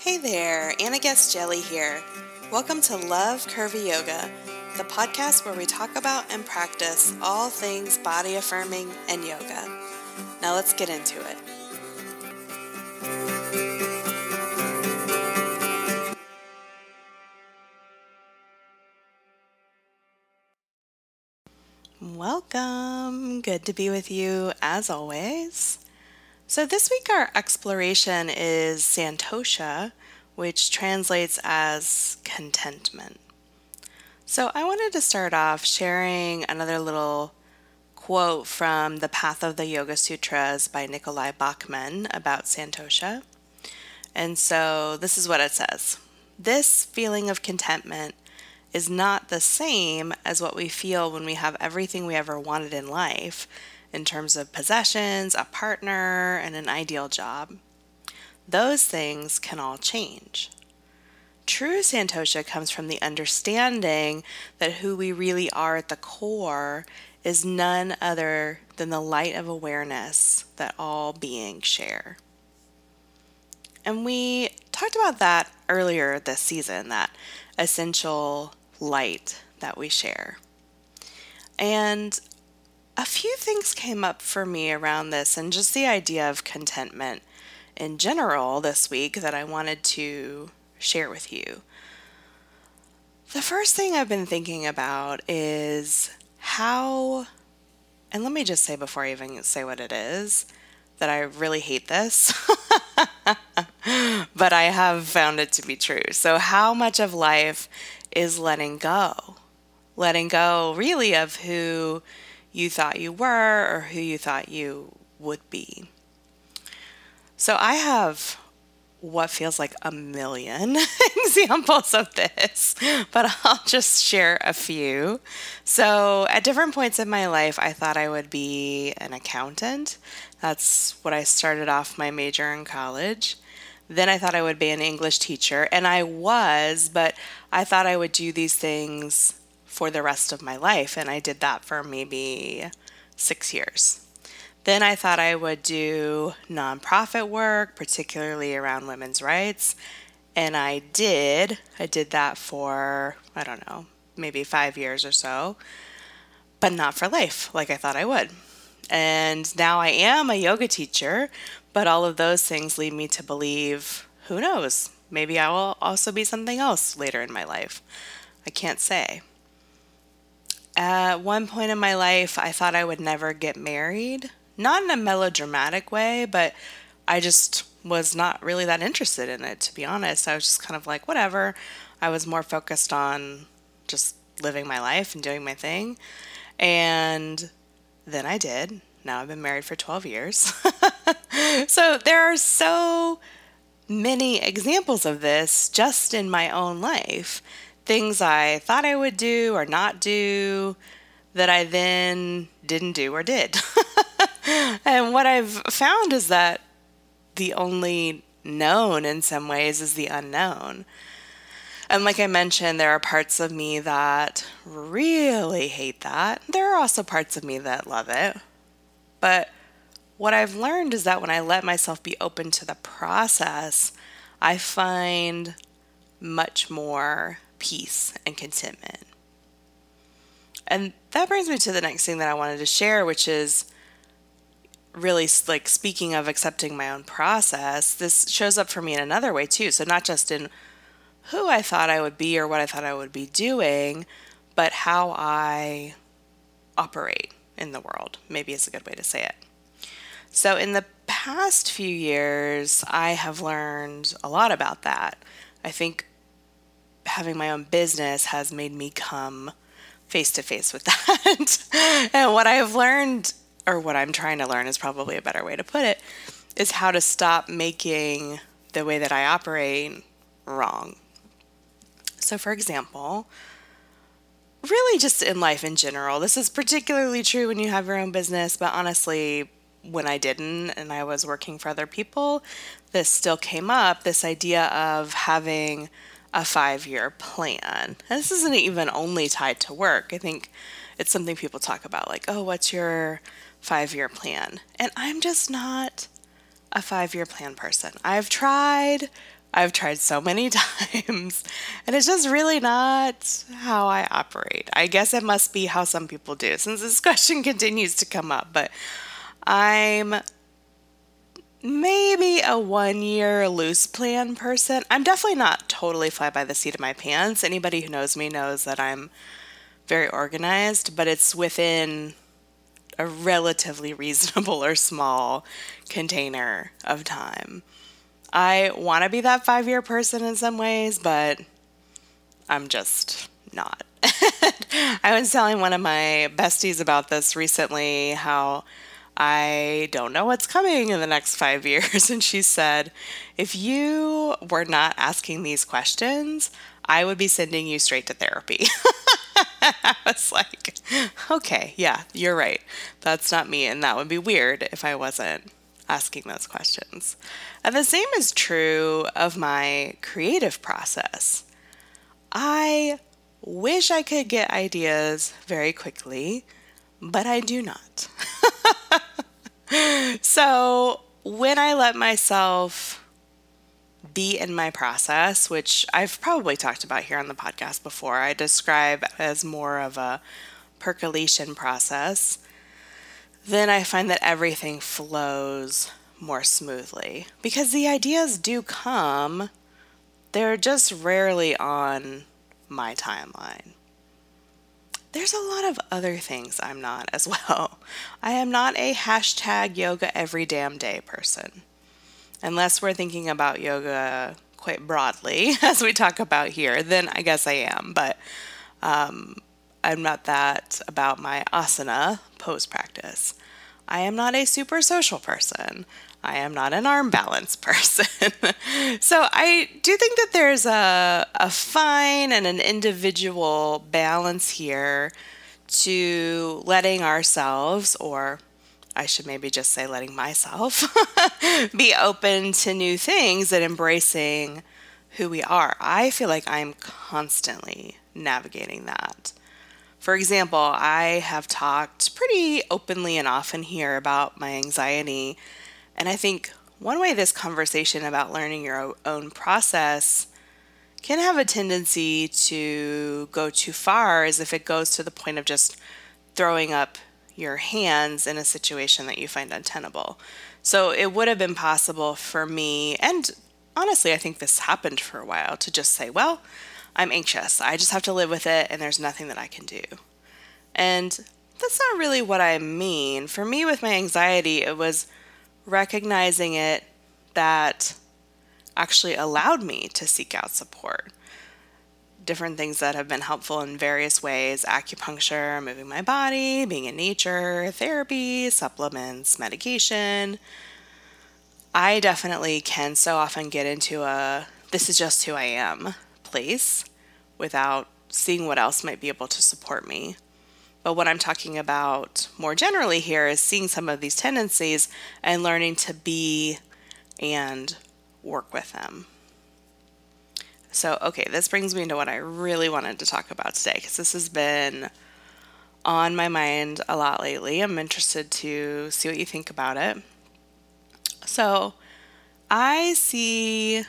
Hey there, Anna Guest-Jelley here. Welcome to Love Curvy Yoga, the podcast where we talk about and practice all things body affirming and yoga. Now let's get into it. Welcome. Good to be with you as always. So, this week our exploration is Santosha, which translates as contentment. So, I wanted to start off sharing another little quote from The Path of the Yoga Sutras by Nicolai Bachman about Santosha. And so, this is what it says This feeling of contentment is not the same as what we feel when we have everything we ever wanted in life in terms of possessions, a partner, and an ideal job. Those things can all change. True Santosha comes from the understanding that who we really are at the core is none other than the light of awareness that all beings share. And we talked about that earlier this season, that essential light that we share. And a few things came up for me around this and just the idea of contentment in general this week that I wanted to share with you. The first thing I've been thinking about is how, and let me just say before I even say what it is, that I really hate this, but I have found it to be true. So, how much of life is letting go? Letting go, really, of who you thought you were or who you thought you would be. So I have what feels like a million examples of this, but I'll just share a few. So, at different points in my life, I thought I would be an accountant. That's what I started off my major in college. Then I thought I would be an English teacher, and I was, but I thought I would do these things for the rest of my life. And I did that for maybe six years. Then I thought I would do nonprofit work, particularly around women's rights. And I did. I did that for, I don't know, maybe five years or so, but not for life like I thought I would. And now I am a yoga teacher, but all of those things lead me to believe who knows? Maybe I will also be something else later in my life. I can't say. At one point in my life, I thought I would never get married. Not in a melodramatic way, but I just was not really that interested in it, to be honest. I was just kind of like, whatever. I was more focused on just living my life and doing my thing. And then I did. Now I've been married for 12 years. so there are so many examples of this just in my own life things I thought I would do or not do that I then didn't do or did. and what I've found is that the only known in some ways is the unknown. And like I mentioned, there are parts of me that really hate that. There are also parts of me that love it. But what I've learned is that when I let myself be open to the process, I find much more peace and contentment. And that brings me to the next thing that I wanted to share, which is really like speaking of accepting my own process, this shows up for me in another way too. So, not just in who I thought I would be or what I thought I would be doing, but how I operate in the world, maybe is a good way to say it. So, in the past few years, I have learned a lot about that. I think having my own business has made me come face to face with that. and what I've learned, or what I'm trying to learn is probably a better way to put it, is how to stop making the way that I operate wrong. So, for example, really just in life in general, this is particularly true when you have your own business, but honestly, when I didn't and I was working for other people, this still came up this idea of having a five year plan. And this isn't even only tied to work. I think it's something people talk about, like, oh, what's your five year plan? And I'm just not a five year plan person. I've tried, I've tried so many times, and it's just really not how I operate. I guess it must be how some people do, since this question continues to come up. But I'm maybe a one year loose plan person. I'm definitely not totally fly by the seat of my pants. Anybody who knows me knows that I'm very organized, but it's within a relatively reasonable or small container of time. I want to be that five year person in some ways, but I'm just not. I was telling one of my besties about this recently how I don't know what's coming in the next five years. And she said, if you were not asking these questions, I would be sending you straight to therapy. I was like, okay, yeah, you're right. That's not me. And that would be weird if I wasn't asking those questions. And the same is true of my creative process. I wish I could get ideas very quickly, but I do not. so when I let myself be in my process, which I've probably talked about here on the podcast before, I describe as more of a percolation process then I find that everything flows more smoothly because the ideas do come, they're just rarely on my timeline. There's a lot of other things I'm not as well. I am not a hashtag yoga every damn day person. Unless we're thinking about yoga quite broadly, as we talk about here, then I guess I am. But um, I'm not that about my asana pose practice. I am not a super social person. I am not an arm balance person. so I do think that there's a, a fine and an individual balance here to letting ourselves, or I should maybe just say letting myself, be open to new things and embracing who we are. I feel like I'm constantly navigating that. For example, I have talked pretty openly and often here about my anxiety. And I think one way this conversation about learning your own process can have a tendency to go too far is if it goes to the point of just throwing up your hands in a situation that you find untenable. So it would have been possible for me, and honestly, I think this happened for a while, to just say, well, I'm anxious. I just have to live with it, and there's nothing that I can do. And that's not really what I mean. For me, with my anxiety, it was recognizing it that actually allowed me to seek out support. Different things that have been helpful in various ways acupuncture, moving my body, being in nature, therapy, supplements, medication. I definitely can so often get into a this is just who I am place without seeing what else might be able to support me. But what I'm talking about more generally here is seeing some of these tendencies and learning to be and work with them. So, okay, this brings me into what I really wanted to talk about today because this has been on my mind a lot lately. I'm interested to see what you think about it. So, I see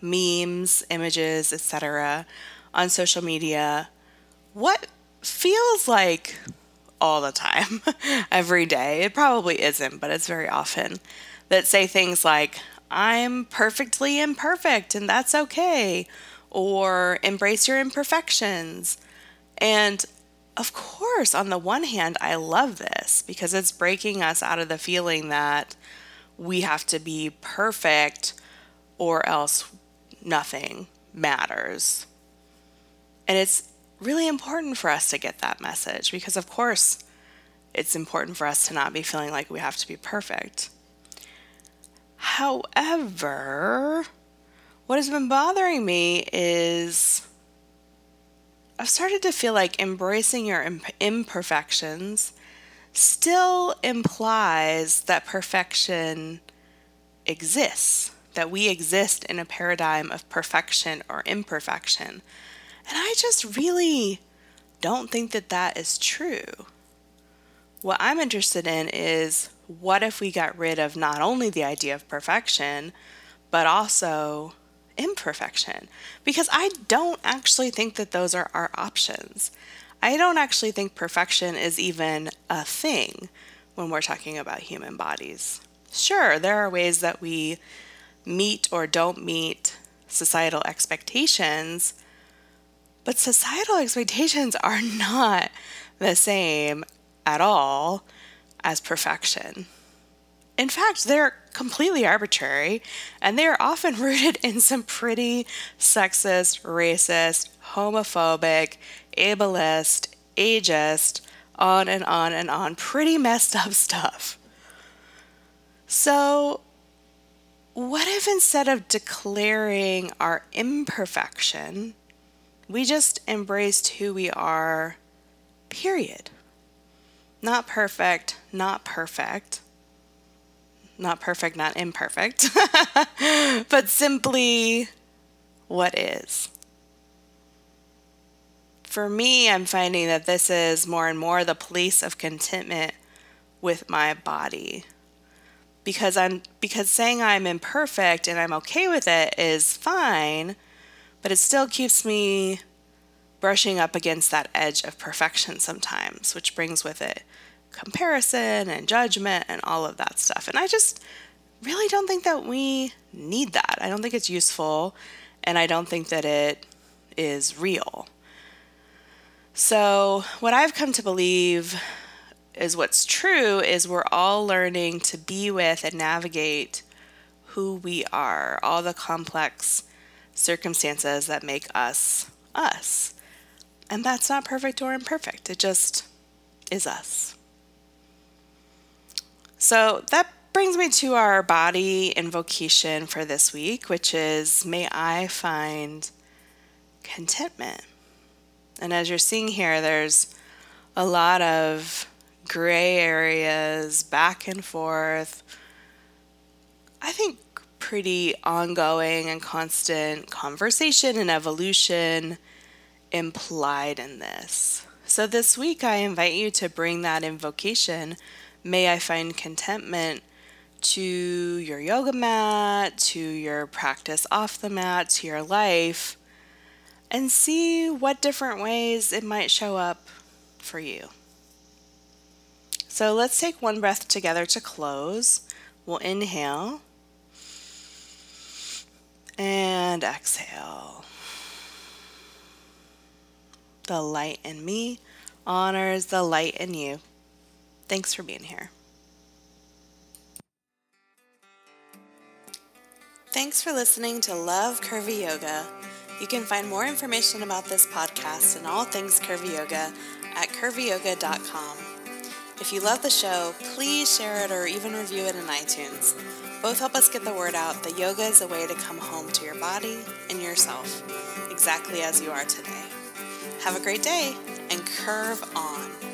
memes, images, etc. on social media. What feels like all the time, every day. It probably isn't, but it's very often that say things like, I'm perfectly imperfect and that's okay, or embrace your imperfections. And of course, on the one hand, I love this because it's breaking us out of the feeling that we have to be perfect or else nothing matters. And it's really important for us to get that message because, of course, it's important for us to not be feeling like we have to be perfect. However, what has been bothering me is I've started to feel like embracing your imperfections still implies that perfection exists, that we exist in a paradigm of perfection or imperfection. And I just really don't think that that is true. What I'm interested in is what if we got rid of not only the idea of perfection, but also imperfection because I don't actually think that those are our options. I don't actually think perfection is even a thing when we're talking about human bodies. Sure, there are ways that we meet or don't meet societal expectations, but societal expectations are not the same at all as perfection. In fact, they're completely arbitrary and they are often rooted in some pretty sexist, racist, homophobic, ableist, ageist, on and on and on, pretty messed up stuff. So, what if instead of declaring our imperfection, we just embraced who we are, period? Not perfect, not perfect. Not perfect, not imperfect, but simply what is. For me, I'm finding that this is more and more the place of contentment with my body. Because I'm because saying I'm imperfect and I'm okay with it is fine, but it still keeps me brushing up against that edge of perfection sometimes, which brings with it comparison and judgment and all of that stuff. And I just really don't think that we need that. I don't think it's useful and I don't think that it is real. So, what I've come to believe is what's true is we're all learning to be with and navigate who we are, all the complex circumstances that make us us. And that's not perfect or imperfect, it just is us. So that brings me to our body invocation for this week, which is May I find contentment. And as you're seeing here, there's a lot of gray areas, back and forth. I think pretty ongoing and constant conversation and evolution implied in this. So this week, I invite you to bring that invocation. May I find contentment to your yoga mat, to your practice off the mat, to your life and see what different ways it might show up for you. So let's take one breath together to close. We'll inhale and exhale. The light in me honors the light in you. Thanks for being here. Thanks for listening to Love Curvy Yoga. You can find more information about this podcast and all things Curvy Yoga at curvyyoga.com. If you love the show, please share it or even review it in iTunes. Both help us get the word out that yoga is a way to come home to your body and yourself, exactly as you are today. Have a great day and curve on.